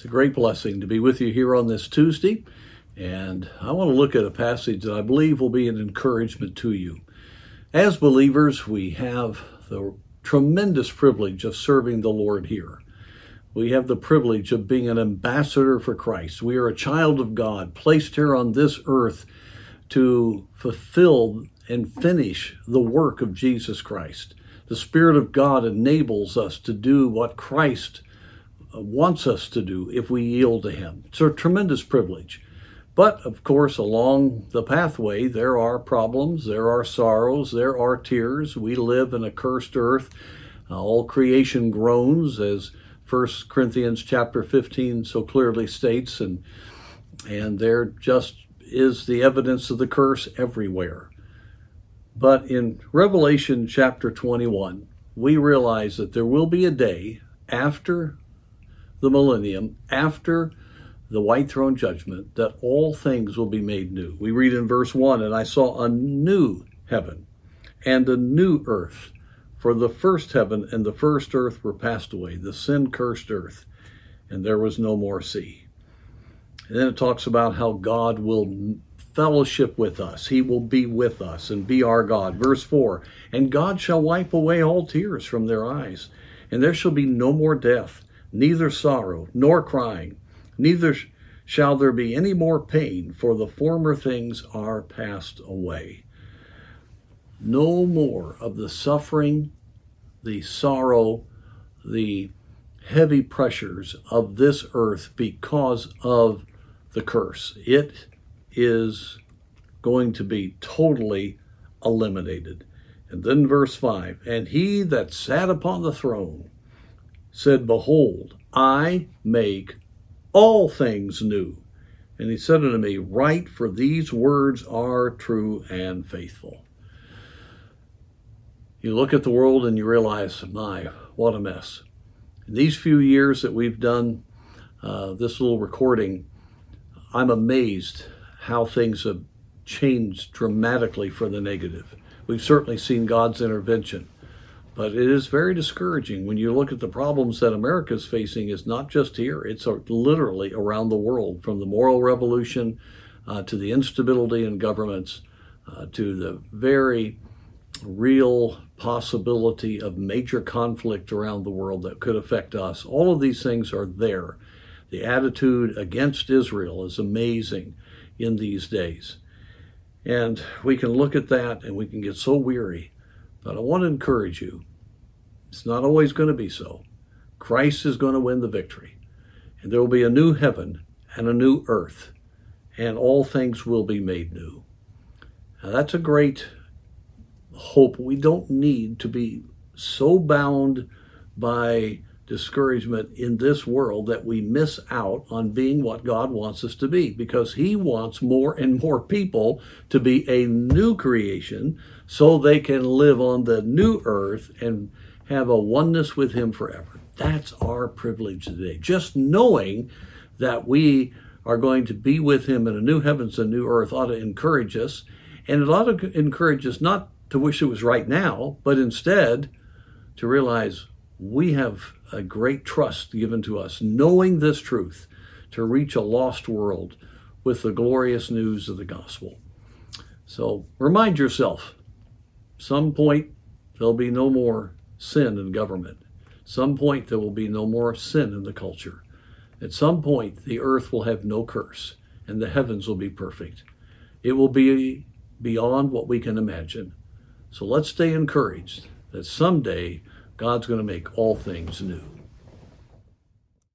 It's a great blessing to be with you here on this Tuesday. And I want to look at a passage that I believe will be an encouragement to you. As believers, we have the tremendous privilege of serving the Lord here. We have the privilege of being an ambassador for Christ. We are a child of God, placed here on this earth to fulfill and finish the work of Jesus Christ. The Spirit of God enables us to do what Christ wants us to do if we yield to Him. It's a tremendous privilege. But of course, along the pathway, there are problems, there are sorrows, there are tears. We live in a cursed earth. Uh, all creation groans, as 1 Corinthians chapter 15 so clearly states, and and there just is the evidence of the curse everywhere. But in Revelation chapter 21, we realize that there will be a day after the millennium, after the white throne judgment, that all things will be made new. We read in verse 1 And I saw a new heaven and a new earth, for the first heaven and the first earth were passed away, the sin cursed earth, and there was no more sea. And then it talks about how God will fellowship with us. He will be with us and be our God. Verse 4 And God shall wipe away all tears from their eyes, and there shall be no more death neither sorrow nor crying, neither shall there be any more pain, for the former things are passed away. No more of the suffering, the sorrow, the heavy pressures of this earth because of the curse. It is going to be totally eliminated. And then verse 5 And he that sat upon the throne said, Behold, I make all things new. And he said unto me, Write, for these words are true and faithful. You look at the world and you realize, my, what a mess. In these few years that we've done uh, this little recording, I'm amazed how things have changed dramatically for the negative. We've certainly seen God's intervention. But it is very discouraging when you look at the problems that America is facing. It's not just here, it's literally around the world, from the moral revolution uh, to the instability in governments uh, to the very real possibility of major conflict around the world that could affect us. All of these things are there. The attitude against Israel is amazing in these days. And we can look at that and we can get so weary but I want to encourage you it's not always going to be so. Christ is going to win the victory, and there will be a new heaven and a new earth, and all things will be made new. Now, that's a great hope. We don't need to be so bound by discouragement in this world that we miss out on being what God wants us to be because He wants more and more people to be a new creation so they can live on the new earth and have a oneness with Him forever. That's our privilege today. Just knowing that we are going to be with Him in a new heavens and new earth ought to encourage us. And it ought to encourage us not to wish it was right now, but instead to realize we have a great trust given to us, knowing this truth to reach a lost world with the glorious news of the gospel. So remind yourself, some point there'll be no more sin in government. Some point there will be no more sin in the culture. At some point the earth will have no curse and the heavens will be perfect. It will be beyond what we can imagine. So let's stay encouraged that someday God's going to make all things new.